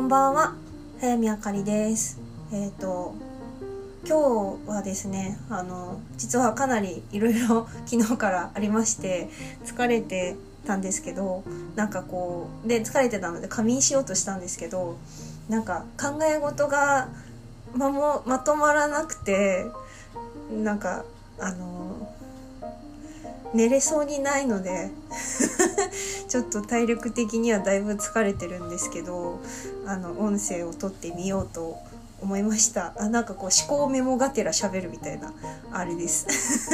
こんばんは、早見あかりです。えっ、と、今日はですね、あの、実はかなりいろいろ昨日からありまして、疲れてたんですけど、なんかこう、で、疲れてたので仮眠しようとしたんですけど、なんか考え事がまもまとまらなくて、なんか、あの、寝れそうにないので ちょっと体力的にはだいぶ疲れてるんですけどあの音声を取ってみようと思いました。あなんかこう思考メモがてら喋るみたいなあれです。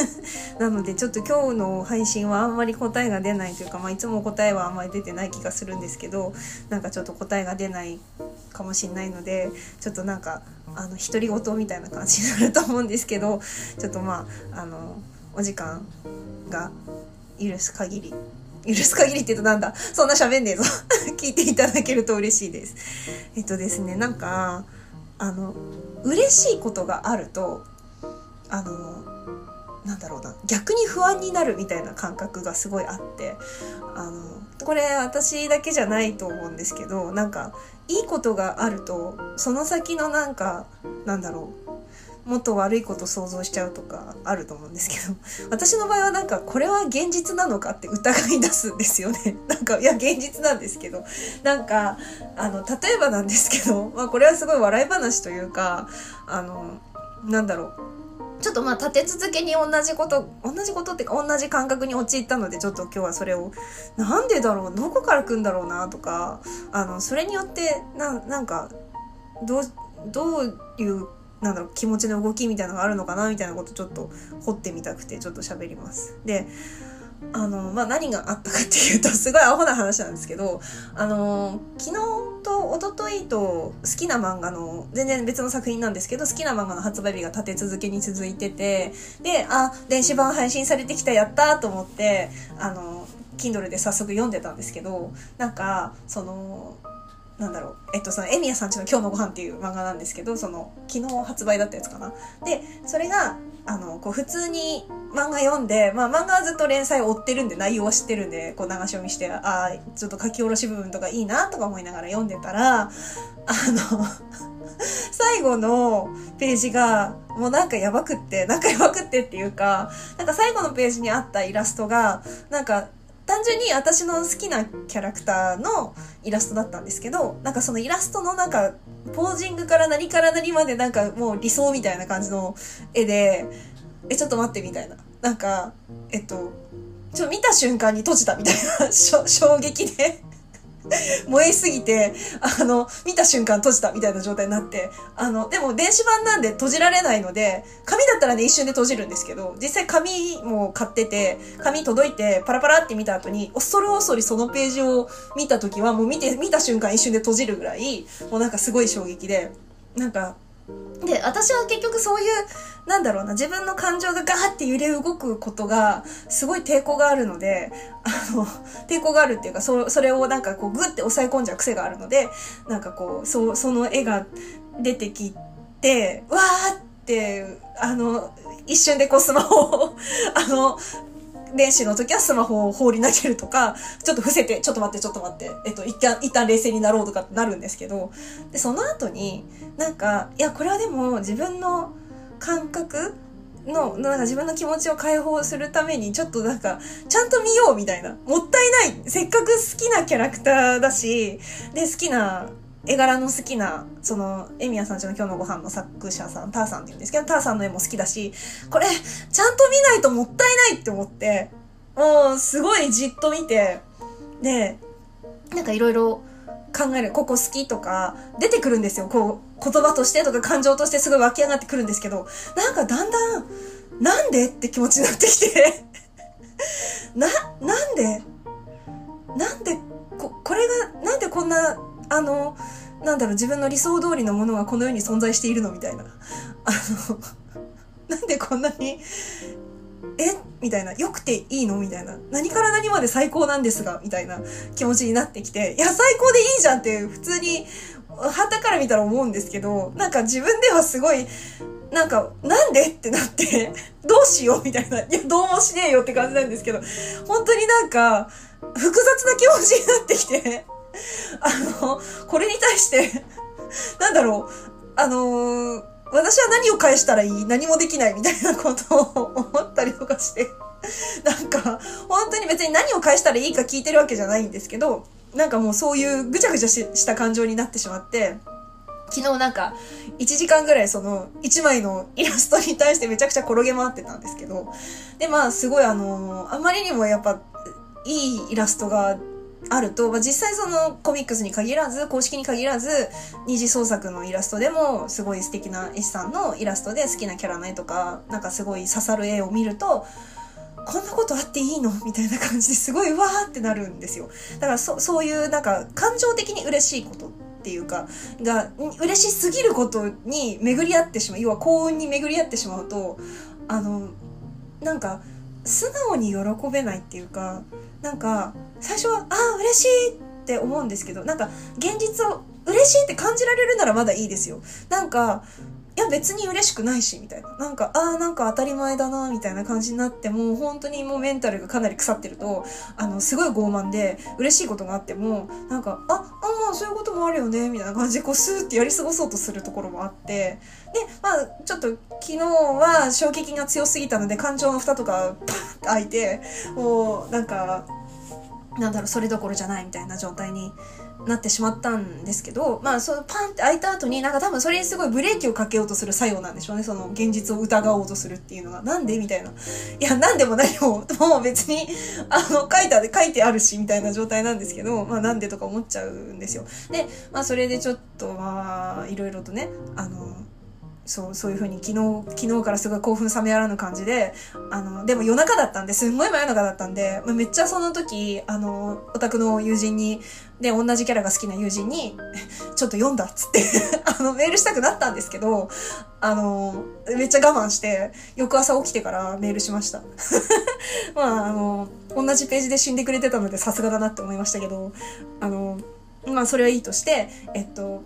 なのでちょっと今日の配信はあんまり答えが出ないというか、まあ、いつも答えはあんまり出てない気がするんですけどなんかちょっと答えが出ないかもしれないのでちょっとなんかあの独り言みたいな感じになると思うんですけどちょっとまああのお時間が許す限り。許す限りって言うとなんだ？そんな喋んねえぞ。聞いていただけると嬉しいです。えっとですねなんかあの嬉しいことがあるとあのなんだろうな。逆に不安になるみたいな感覚がすごいあって。あのこれ私だけじゃないと思うんですけどなんかいいことがあるとその先のなんかなんだろう。もっと悪いこと想像しちゃうとかあると思うんですけど 私の場合はなんかこれは現実なのかって疑い出すんですよね。なんかいや現実なんですけど。なんかあの例えばなんですけど、まあ、これはすごい笑い話というかあのなんだろう。ちょっとまあ立て続けに同じこと同じことってか同じ感覚に陥ったのでちょっと今日はそれをなんでだろう？どこから来るんだろうな？とかあのそれによってななんかどうどういうなんだろう気持ちの動きみたいなのがあるのかなみたいなことちょっと掘ってみたくてちょっと喋ります。であのまあ、何があったかっていうとすごいアホな話なんですけどあの昨日と一昨日と好きな漫画の全然別の作品なんですけど好きな漫画の発売日が立て続けに続いててであ電子版配信されてきたやったと思ってあの Kindle で早速読んでたんですけどなんかそのなんだろう、えっと、その、エミヤさんちの今日のご飯っていう漫画なんですけど、その、昨日発売だったやつかな。で、それが、あの、こう、普通に漫画読んで、まあ、漫画はずっと連載を追ってるんで、内容は知ってるんで、こう、流し読みして、ああ、ちょっと書き下ろし部分とかいいな、とか思いながら読んでたら、あの、最後のページが、もうなんかやばくって、なんかやばくってっていうか、なんか最後のページにあったイラストが、なんか、単純に私の好きなキャラクターのイラストだったんですけど、なんかそのイラストのなんか、ポージングから何から何までなんかもう理想みたいな感じの絵で、え、ちょっと待ってみたいな。なんか、えっと、ちょ、見た瞬間に閉じたみたいな、衝撃で 燃えすぎて、あの、見た瞬間閉じたみたいな状態になって、あの、でも電子版なんで閉じられないので、紙だったらね、一瞬で閉じるんですけど、実際紙も買ってて、紙届いてパラパラって見た後に、恐る恐りそのページを見た時は、もう見て、見た瞬間一瞬で閉じるぐらい、もうなんかすごい衝撃で、なんか、で、私は結局そういう、なんだろうな、自分の感情がガーって揺れ動くことが、すごい抵抗があるので、あの、抵抗があるっていうか、そそれをなんかこう、グッて抑え込んじゃう癖があるので、なんかこう、そその絵が出てきて、わーって、あの、一瞬でこうスマホを、あの、電子の時はスマホを放り投げるとか、ちょっと伏せて、ちょっと待って、ちょっと待って、えっと、一旦、一旦冷静になろうとかってなるんですけど、で、その後に、なんか、いや、これはでも自分の感覚の、なんか自分の気持ちを解放するために、ちょっとなんか、ちゃんと見ようみたいな。もったいない。せっかく好きなキャラクターだし、で、好きな、絵柄の好きな、その、エミヤさんちの今日のご飯の作者さん、ターさんって言うんですけど、ターさんの絵も好きだし、これ、ちゃんと見ないともったいないって思って、もう、すごいじっと見て、で、なんかいろいろ考える、ここ好きとか、出てくるんですよ。こう、言葉としてとか感情としてすごい湧き上がってくるんですけど、なんかだんだん、なんでって気持ちになってきて、な、なんで？なんで、こ、これが、なんでこんな、あの、なんだろう、自分の理想通りのものがこの世に存在しているのみたいな。あの、なんでこんなに、え？みたいな。良くていいのみたいな。何から何まで最高なんですが？みたいな気持ちになってきて、いや、最高でいいじゃんって普通に、旗から見たら思うんですけど、なんか自分ではすごい、なんか、なんでってなって、どうしようみたいな。いや、どうもしねえよって感じなんですけど、本当になんか、複雑な気持ちになってきて、あの、これに対して なんだろう、あの、私は何を返したらいい？何もできないみたいなことを思ったりとかして。なんか、本当に別に何を返したらいいか聞いてるわけじゃないんですけど、なんかもうそういうぐちゃぐちゃした感情になってしまって、昨日なんか1時間ぐらいその1枚のイラストに対してめちゃくちゃ転げ回ってたんですけど、でまあすごいあの、あまりにもやっぱいいイラストがあると、まあ、実際そのコミックスに限らず、公式に限らず、二次創作のイラストでもすごい素敵な絵師さんのイラストで好きなキャラの絵とか、なんかすごい刺さる絵を見ると、こんなことあっていいの？みたいな感じですごいわーってなるんですよ。だからそそういうなんか感情的に嬉しいことっていうか、が嬉しすぎることに巡り合ってしまう。要は幸運に巡り合ってしまうと、あの、なんか素直に喜べないっていうか、なんか最初は、ああ、嬉しいって思うんですけど、なんか現実を嬉しいって感じられるならまだいいですよ。なんか、いや別に嬉しくないし、みたいな。なんか、ああ、なんか当たり前だな、みたいな感じになってもう、本当にもうメンタルがかなり腐ってると、あの、すごい傲慢で、嬉しいことがあっても、なんか、あ、あ、あそういうこともあるよね、みたいな感じで、こう、スーってやり過ごそうとするところもあって、で、まあ、ちょっと昨日は衝撃が強すぎたので、感情の蓋とか、パーって開いて、もう、なんか、なんだろう、それどころじゃないみたいな状態になってしまったんですけど、まあ、そのパンって開いた後になんか多分それにすごいブレーキをかけようとする作用なんでしょうね。その現実を疑おうとするっていうのが。なんでみたいな。いや、なんでもないよ。もう別に、あの、書いたで書いてあるし、みたいな状態なんですけど、まあなんでとか思っちゃうんですよ。で、まあそれでちょっと、まあ、いろいろとね、あの、そう、そういう風に昨日、昨日からすごい興奮冷めやらぬ感じで、あの、でも夜中だったんで、すんごい真夜中だったんで、めっちゃその時、あの、オタクの友人に、で、同じキャラが好きな友人に、ちょっと読んだっつって あの、メールしたくなったんですけど、あの、めっちゃ我慢して、翌朝起きてからメールしました。まあ、あの、同じページで死んでくれてたのでさすがだなって思いましたけど、あの、まあ、それはいいとして、えっと、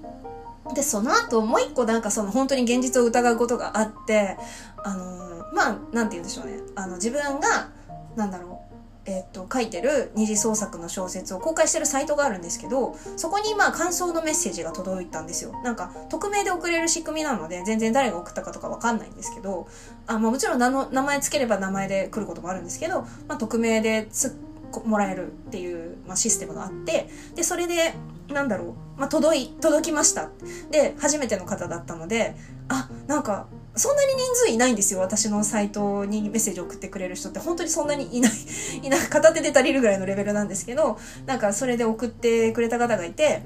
で、その後、もう一個なんかその本当に現実を疑うことがあって、あのー、まあ、なんて言うんでしょうね。あの、自分が、なんだろう、えっと、書いてる二次創作の小説を公開してるサイトがあるんですけど、そこにまあ感想のメッセージが届いたんですよ。なんか、匿名で送れる仕組みなので、全然誰が送ったかとかわかんないんですけど、あまあもちろん名の名前つければ名前で来ることもあるんですけど、まあ匿名でつもらえるっていう、まあ、システムがあって、で、それで、なんだろう、まあ、届い、届きました。で、初めての方だったので、あ、なんか、そんなに人数いないんですよ。私のサイトにメッセージ送ってくれる人って本当にそんなにいない、いない、片手で足りるぐらいのレベルなんですけど、なんかそれで送ってくれた方がいて、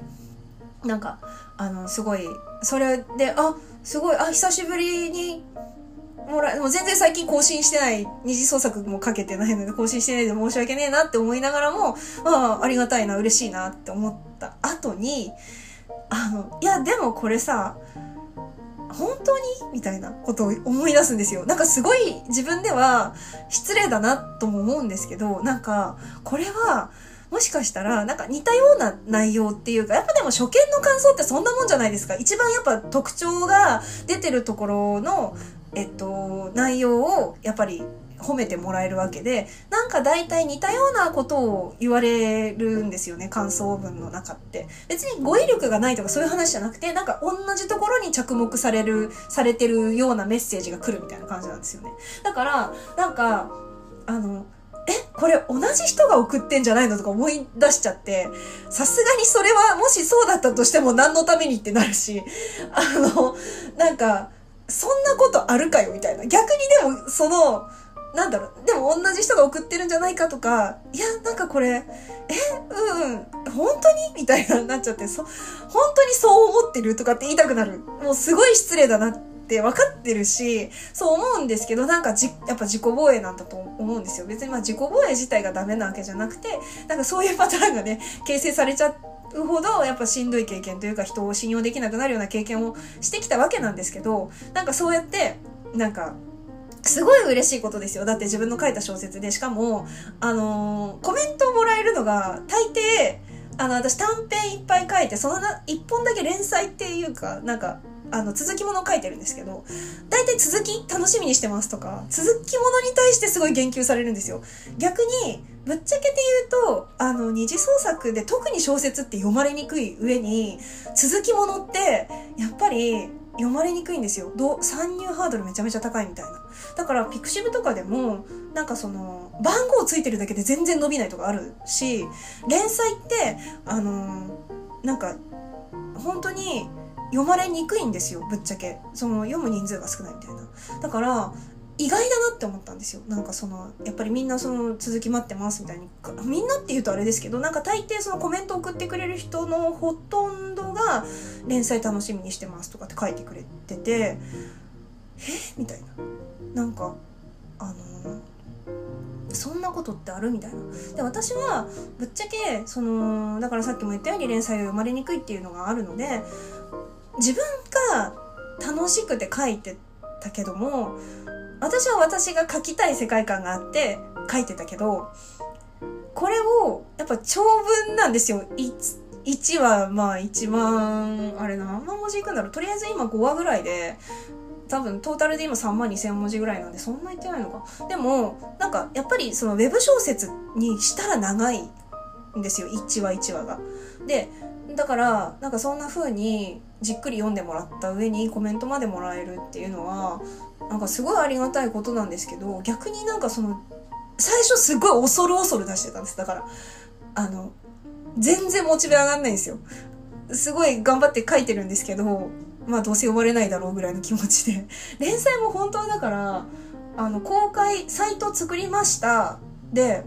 なんか、あの、すごい、それで、あ、すごい、あ、久しぶりにもら、もう全然最近更新してない、二次創作もかけてないので更新してないで申し訳ねえなって思いながらも、まあ、ありがたいな、嬉しいなって思った後に、あの、いや、でもこれさ、本当にみたいなことを思い出すんですよ。なんかすごい自分では失礼だなとも思うんですけど、なんか、これは、もしかしたら、なんか似たような内容っていうか、やっぱでも初見の感想ってそんなもんじゃないですか。一番やっぱ特徴が出てるところの、えっと、内容をやっぱり褒めてもらえるわけで、なんか大体似たようなことを言われるんですよね、感想文の中って。別に語彙力がないとかそういう話じゃなくて、なんか同じところに着目される、されてるようなメッセージが来るみたいな感じなんですよね。だから、なんか、あの、えこれ同じ人が送ってんじゃないのとか思い出しちゃって、さすがにそれはもしそうだったとしても何のためにってなるし、あの、なんか、そんなことあるかよみたいな。逆にでも、その、なんだろう、でも同じ人が送ってるんじゃないかとか、いや、なんかこれ、え、うん、本当にみたいななっちゃって、そ、本当にそう思ってるとかって言いたくなる。もうすごい失礼だなって分かってるし、そう思うんですけど、なんかじ、やっぱ自己防衛なんだと思うんですよ。別にまあ自己防衛自体がダメなわけじゃなくて、なんかそういうパターンがね、形成されちゃって、ほどやっぱしんどい経験というか人を信用できなくなるような経験をしてきたわけなんですけどなんかそうやってなんかすごい嬉しいことですよ。だって自分の書いた小説で、しかも、あのー、コメントをもらえるのが、大抵、あの、私短編いっぱい書いて、そのな、一本だけ連載っていうか、なんか、あの、続きものを書いてるんですけど、大体続き楽しみにしてますとか、続きものに対してすごい言及されるんですよ。逆に、ぶっちゃけて言うと、あの二次創作で特に小説って読まれにくい上に続きものってやっぱり読まれにくいんですよど参入ハードルめちゃめちゃ高いみたいなだからピクシブとかでもなんかその番号ついてるだけで全然伸びないとかあるし連載ってあのなんか本当に読まれにくいんですよぶっちゃけ。その読む人数が少ないみたいな。だから意外だなって思ったんですよ。なんかそのやっぱりみんなその続き待ってますみたいに。みんなっていうとあれですけどなんか大抵そのコメント送ってくれる人のほとんどが連載楽しみにしてますとかって書いてくれててえ？みたいな。なんかあのそんなことってある？みたいな。で私はぶっちゃけそのだからさっきも言ったように連載を読まれにくいっていうのがあるので自分が楽しくて書いてたけども私は私が書きたい世界観があって書いてたけど、これを、やっぱ長文なんですよ。1, 話、まあ一番、あれ何万文字いくんだろう。とりあえず今5話ぐらいで、多分トータルで今3万2000文字ぐらいなんでそんな言ってないのか。でも、なんかやっぱりそのウェブ小説にしたら長いんですよ。1話1話が。で、だからなんかそんな風にじっくり読んでもらった上にコメントまでもらえるっていうのはなんかすごいありがたいことなんですけど逆になんかその最初すごい恐る恐る出してたんです。だからあの全然モチベ上がんないんですよ。すごい頑張って書いてるんですけどまあどうせ呼ばれないだろうぐらいの気持ちで。連載も本当はだからあの公開サイト作りました。で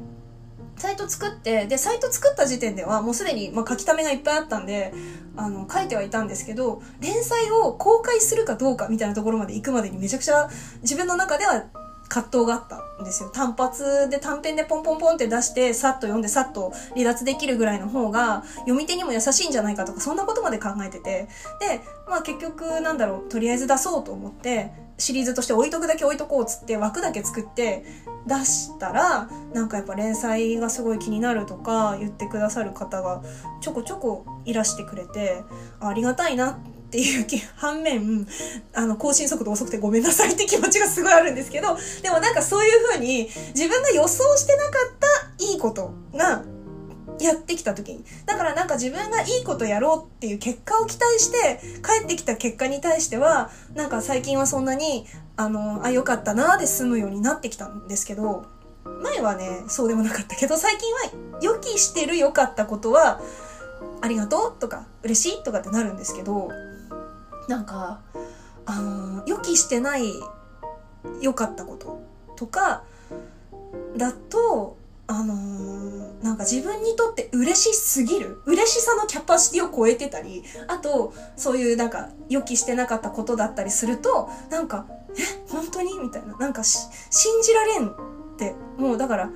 サイト作って、で、サイト作った時点ではもうすでに、まあ、書き溜めがいっぱいあったんで、あの、書いてはいたんですけど、連載を公開するかどうかみたいなところまで行くまでにめちゃくちゃ自分の中では葛藤があったんですよ。単発で短編でポンポンポンって出して、さっと読んでさっと離脱できるぐらいの方が、読み手にも優しいんじゃないかとか、そんなことまで考えてて。で、まあ結局、なんだろう、とりあえず出そうと思って、シリーズとして置いとくだけ置いとこうっつって枠だけ作って出したらなんかやっぱ連載がすごい気になるとか言ってくださる方がちょこちょこいらしてくれてありがたいなっていう 反面あの更新速度遅くてごめんなさいって気持ちがすごいあるんですけどでもなんかそういう風に自分が予想してなかったいいことがやってきた時に。だからなんか自分がいいことやろうっていう結果を期待して帰ってきた結果に対しては、なんか最近はそんなに、あの、あ、よかったなで済むようになってきたんですけど、前はね、そうでもなかったけど、最近は予期してる良かったことは、ありがとうとか、嬉しいとかってなるんですけど、なんか、あの、予期してない良かったこととか、だと、あのー、なんか自分にとって嬉しすぎる？嬉しさのキャパシティを超えてたりあとそういうなんか予期してなかったことだったりするとなんかえ？本当に？みたいな。なんか信じられんって。もうだからあ信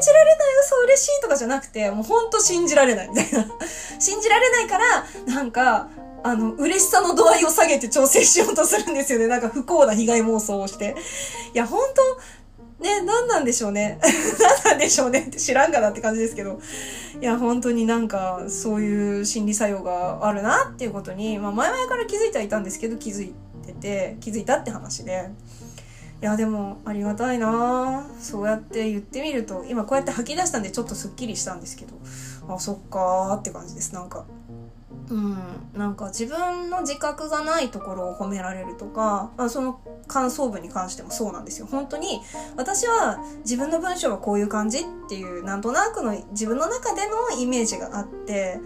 じられない？嘘嬉しいとかじゃなくてもうほんと信じられないみたいな。信じられないからなんかあの、嬉しさの度合いを下げて調整しようとするんですよね。なんか不幸な被害妄想をして。いや、本当ね、何なんでしょうね。何なんでしょうねって知らんがなって感じですけど。いや、本当になんか、そういう心理作用があるなっていうことに、まあ、前々から気づいてはいたんですけど、気づいてて、気づいたって話で。いや、でも、ありがたいなそうやって言ってみると、今こうやって吐き出したんでちょっとスッキリしたんですけど、あ、そっかーって感じです。なんか。うん、なんか自分の自覚がないところを褒められるとか、まあ、その感想文に関してもそうなんですよ。本当に私は自分の文章はこういう感じっていうなんとなくの自分の中でのイメージがあって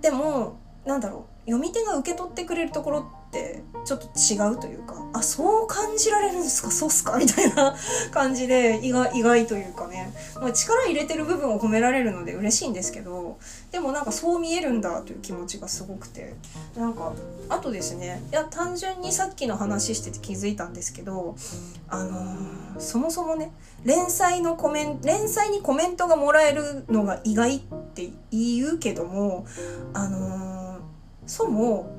でもなんだろう読み手が受け取ってくれるところってちょっと違うというかあそう感じられるんですか？そうっすか？みたいな 感じで意外意外というかね、まあ、力入れてる部分を褒められるので嬉しいんですけどでもなんかそう見えるんだという気持ちがすごくて。なんかあとですねいや単純にさっきの話してて気づいたんですけどあのー、そもそもね連載のコメント連載にコメントがもらえるのが意外って言うけどもあのーそも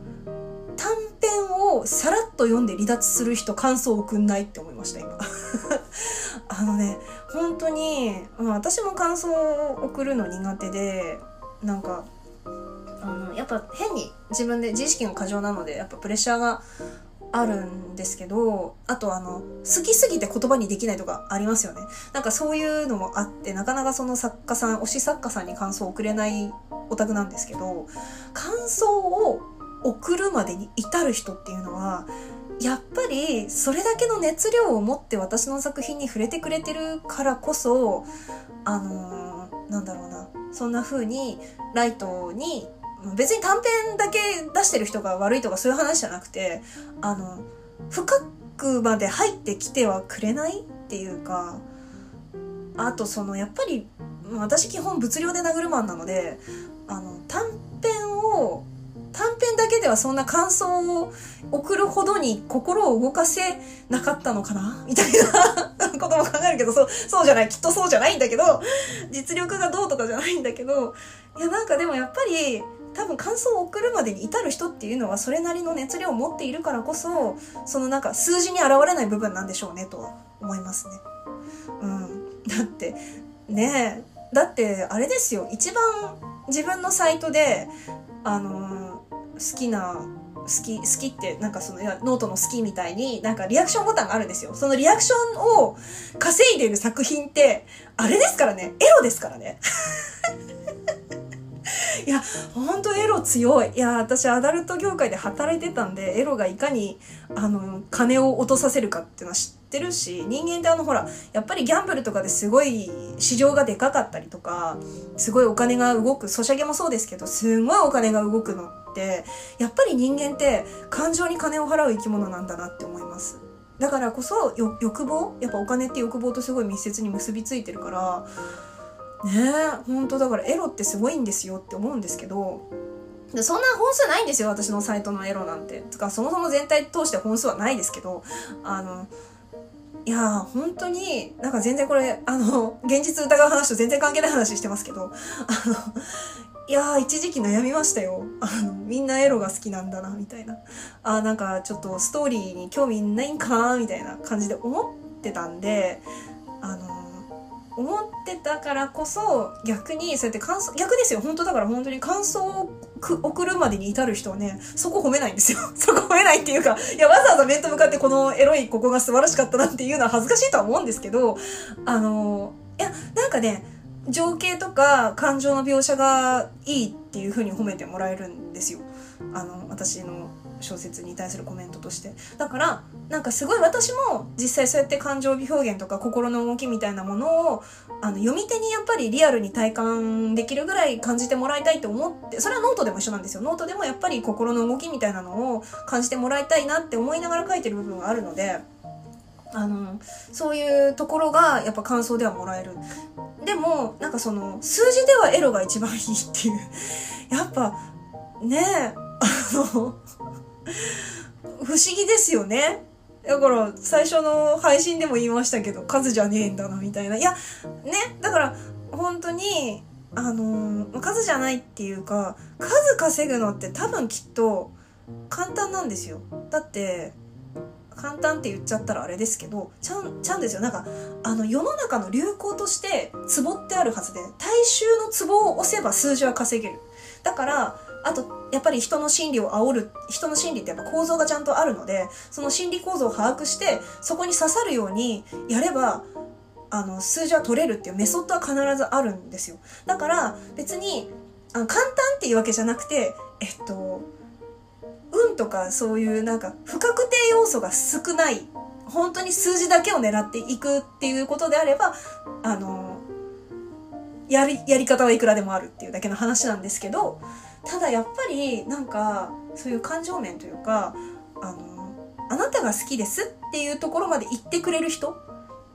短編をさらっと読んで離脱する人感想を送んないって思いました今。あのね本当に、まあ、私も感想を送るの苦手でなんかあのやっぱ変に自分で自意識が過剰なのでやっぱプレッシャーがあるんですけど、あとあの、好きすぎて言葉にできないとかありますよね。なんかそういうのもあって、なかなかその作家さん、推し作家さんに感想を送れないオタクなんですけど、感想を送るまでに至る人っていうのは、やっぱりそれだけの熱量を持って私の作品に触れてくれてるからこそ、あのー、なんだろうな、そんな風にライトに別に短編だけ出してる人が悪いとかそういう話じゃなくて、あの、深くまで入ってきてはくれないっていうか、あとその、やっぱり、私基本物量で殴るマンなので、あの、短編を、短編だけではそんな感想を送るほどに心を動かせなかったのかな？みたいなことも考えるけど、そう、そうじゃない。きっとそうじゃないんだけど、実力がどうとかじゃないんだけど、いやなんかでもやっぱり、多分感想を送るまでに至る人っていうのはそれなりの熱量を持っているからこそそのなんか数字に現れない部分なんでしょうねとは思いますね。うん、だってねだってあれですよ一番自分のサイトであのー、好きな好き、好きって、なんかその、ノートの好きみたいに、なんかリアクションボタンがあるんですよ。そのリアクションを稼いでる作品って、あれですからね、エロですからね。いや、ほんとエロ強い。いや、私アダルト業界で働いてたんで、エロがいかに、あの、金を落とさせるかっていうのは知ってるし、人間ってあのほら、やっぱりギャンブルとかですごい市場がでかかったりとか、すごいお金が動く、ソシャゲもそうですけど、すごいお金が動くのって、やっぱり人間って感情に金を払う生き物なんだなって思います。だからこそ欲望？やっぱお金って欲望とすごい密接に結びついてるからねえ本当だからエロってすごいんですよって思うんですけどそんな本数ないんですよ私のサイトのエロなんて。つかそもそも全体通して本数はないですけどあのいや本当になんか全然これあの現実疑う話と全然関係ない話してますけどあのいや一時期悩みましたよ。あのみんなエロが好きなんだなみたいな。あなんかちょっとストーリーに興味ないんかなみたいな感じで思ってたんであの思ってたからこそ逆にそうやって感想逆ですよ。本当だから本当に感想を送るまでに至る人はねそこ褒めないんですよ。そこ褒めないっていうかいやわざわざ面と向かってこのエロいここが素晴らしかったなっていうのは恥ずかしいとは思うんですけどあのいやなんかね情景とか感情の描写がいいっていう風に褒めてもらえるんですよ。あの私の小説に対するコメントとして。だからなんかすごい私も実際そうやって感情表現とか心の動きみたいなものをあの読み手にやっぱりリアルに体感できるぐらい感じてもらいたいと思ってそれはノートでも一緒なんですよ。ノートでもやっぱり心の動きみたいなのを感じてもらいたいなって思いながら書いてる部分があるのであのそういうところがやっぱ感想ではもらえる。でもなんかその数字ではエロが一番いいっていう。やっぱねえあの不思議ですよね。だから、最初の配信でも言いましたけど、数じゃねえんだな、みたいな。いや、ね、だから、本当に、あのー、数じゃないっていうか、数稼ぐのって多分きっと簡単なんですよ。だって、簡単って言っちゃったらあれですけど、ちゃん、ちゃんですよ。なんか、あの、世の中の流行として、ツボってあるはずで、大衆のツボを押せば数字は稼げる。だから、あと、やっぱり人の心理を煽る、人の心理ってやっぱ構造がちゃんとあるので、その心理構造を把握して、そこに刺さるようにやれば、あの、数字は取れるっていうメソッドは必ずあるんですよ。だから、別に、あの簡単っていうわけじゃなくて、えっと、運とかそういうなんか不確定要素が少ない、本当に数字だけを狙っていくっていうことであれば、あの、やり、やり方はいくらでもあるっていうだけの話なんですけど、ただやっぱりなんかそういう感情面というかあのあなたが好きですっていうところまで言ってくれる人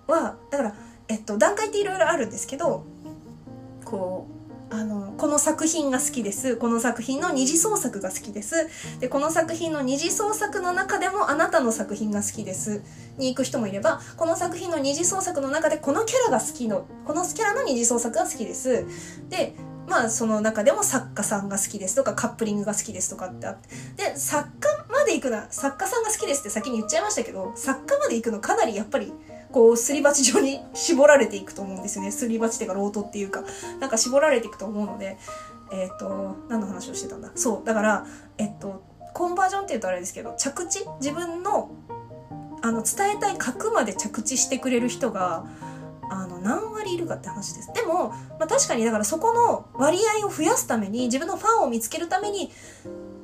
はだから、えっと、段階っていろいろあるんですけどこうあのこの作品が好きです。この作品の二次創作が好きです。でこの作品の二次創作の中でもあなたの作品が好きです。に行く人もいればこの作品の二次創作の中でこのキャラが好きのこのキャラの二次創作が好きです。でまあその中でも作家さんが好きですとかカップリングが好きですとかってあってで作家まで行くな作家さんが好きですって先に言っちゃいましたけど作家まで行くのかなりやっぱりこうすり鉢状に絞られていくと思うんですよね。すり鉢っていうかロートっていうかなんか絞られていくと思うのでえっ、ー、と何の話をしてたんだ？そうだからえっ、とコンバージョンっていうとあれですけど着地自分のあの伝えたい核まで着地してくれる人があの何割いるかって話です。でも、まあ、確かにだからそこの割合を増やすために自分のファンを見つけるために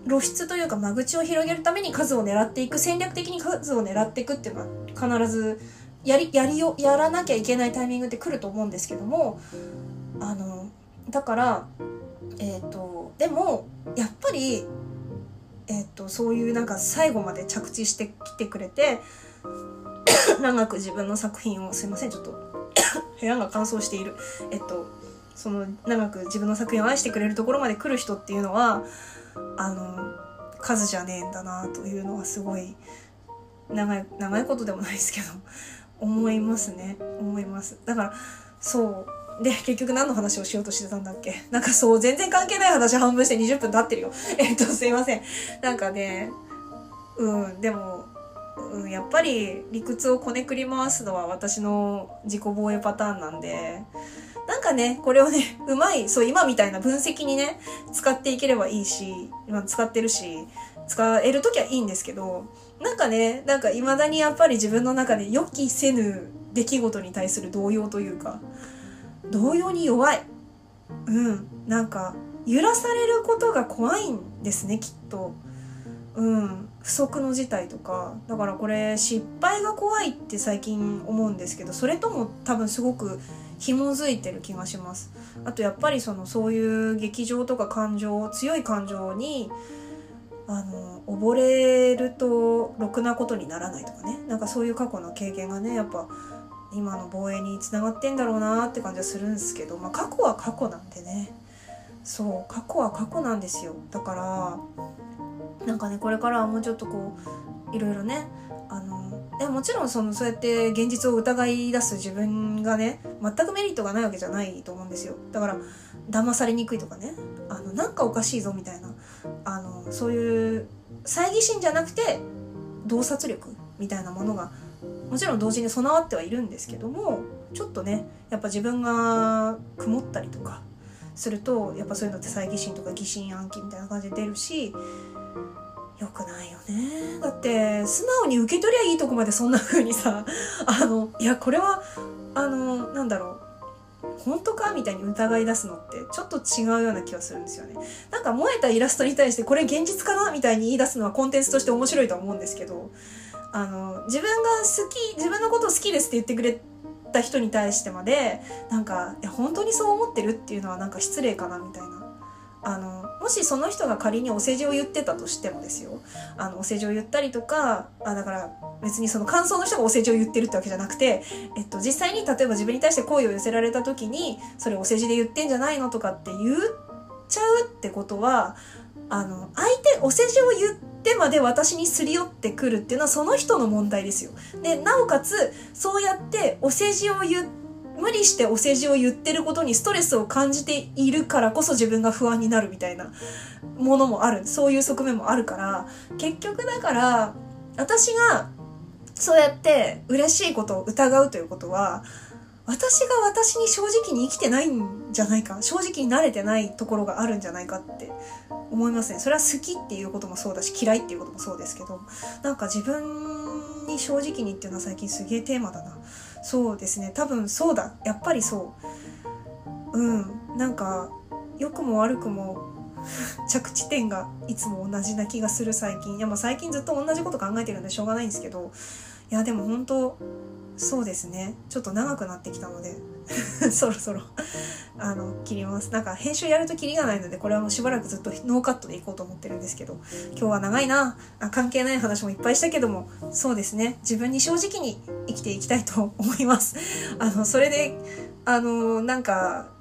露出というか間口を広げるために数を狙っていく戦略的に数を狙っていくっていうのは必ずやりやりをやらなきゃいけないタイミングって来ると思うんですけどもあのだからえっ、ー、とでもやっぱりえっ、ー、とそういうなんか最後まで着地してきてくれて 長く自分の作品をすいませんちょっと部屋が乾燥している。えっとその長く自分の作品を愛してくれるところまで来る人っていうのはあの数じゃねえんだなというのはすごい長い長いことでもないですけど 思いますね。思います。だからそう。で結局何の話をしようとしてたんだっけ？なんかそう全然関係ない話半分して20分経ってるよ。えっとすいません。なんかねうんでもうん、やっぱり理屈をこねくり回すのは私の自己防衛パターンなんで、なんかね、これをね、うまい、そう、今みたいな分析にね、使っていければいいし、今使ってるし、使えるときはいいんですけど、なんかね、なんか未だにやっぱり自分の中で予期せぬ出来事に対する動揺というか、動揺に弱い。うん、なんか、揺らされることが怖いんですね、きっと。うん、不測の事態とかだからこれ失敗が怖いって最近思うんですけどそれとも多分すごく紐づいてる気がします。あとやっぱりそのそういう劇場とか感情強い感情にあの溺れるとろくなことにならないとかね。なんかそういう過去の経験がねやっぱ今の防衛につながってんだろうなって感じはするんですけど、まあ、過去は過去なんでね。そう過去は過去なんですよ。だからなんかねこれからはもうちょっとこういろいろねあのでもちろんそのそうやって現実を疑い出す自分がね全くメリットがないわけじゃないと思うんですよ。だから騙されにくいとかね。あのなんかおかしいぞみたいな。あのそういう猜疑心じゃなくて洞察力みたいなものがもちろん同時に備わってはいるんですけどもちょっとねやっぱ自分が曇ったりとかするとやっぱそういうのって猜疑心とか疑心暗鬼みたいな感じで出るし良くないよねだって素直に受け取りゃいいとこまでそんな風にさ あのいやこれはあのなんだろう本当かみたいに疑い出すのってちょっと違うような気がするんですよね。なんか燃えたイラストに対してこれ現実かなみたいに言い出すのはコンテンツとして面白いとは思うんですけど、あの、自分が好き、自分のこと好きですって言ってくれた人に対してまで、なんか、本当にそう思ってるっていうのはなんか失礼かなみたいな。あのもしその人が仮にお世辞を言ってたとしてもですよあのお世辞を言ったりとかあだから別にその感想の人がお世辞を言ってるってわけじゃなくて、えっと、実際に例えば自分に対して好意を寄せられた時にそれお世辞で言ってんじゃないのとかって言っちゃうってことはあの相手お世辞を言ってまで私にすり寄ってくるっていうのはその人の問題ですよ。でなおかつそうやってお世辞を言って無理してお世辞を言ってることにストレスを感じているからこそ自分が不安になるみたいなものもある。そういう側面もあるから。結局だから私がそうやって嬉しいことを疑うということは私が私に正直に生きてないんじゃないか。正直に慣れてないところがあるんじゃないかって思いますねそれは好きっていうこともそうだし嫌いっていうこともそうですけどなんか自分に正直にっていうのは最近すげえテーマだな。そうですね。多分そうだ。やっぱりそう。うん。なんか良くも悪くも 着地点がいつも同じな気がする最近。いやまあ最近ずっと同じこと考えてるんでしょうがないんですけど。いやでも本当そうですねちょっと長くなってきたので そろそろあの切りますなんか編集やるとキリがないのでこれはもうしばらくずっとノーカットでいこうと思ってるんですけど今日は長いなあ関係ない話もいっぱいしたけどもそうですね自分に正直に生きていきたいと思います あのそれであのなんか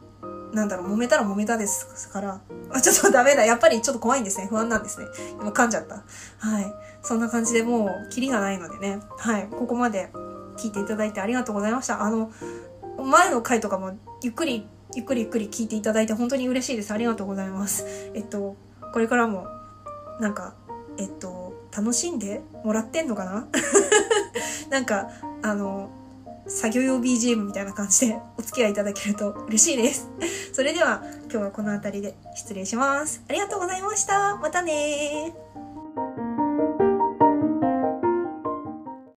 なんだろう、揉めたら揉めたですから、あ、ちょっとダメだ。やっぱりちょっと怖いんですね。不安なんですね。今噛んじゃった。はい。そんな感じでもう、キリがないのでね。はい。ここまで聞いていただいてありがとうございました。あの、前の回とかもゆっくり、ゆっくりゆっくり聞いていただいて本当に嬉しいです。ありがとうございます。えっと、これからも、なんか、えっと、楽しんでもらってんのかな？なんか、あの、作業用 BGM みたいな感じでお付き合いいただけると嬉しいです。それでは今日はこの辺りで失礼します。ありがとうございました。またね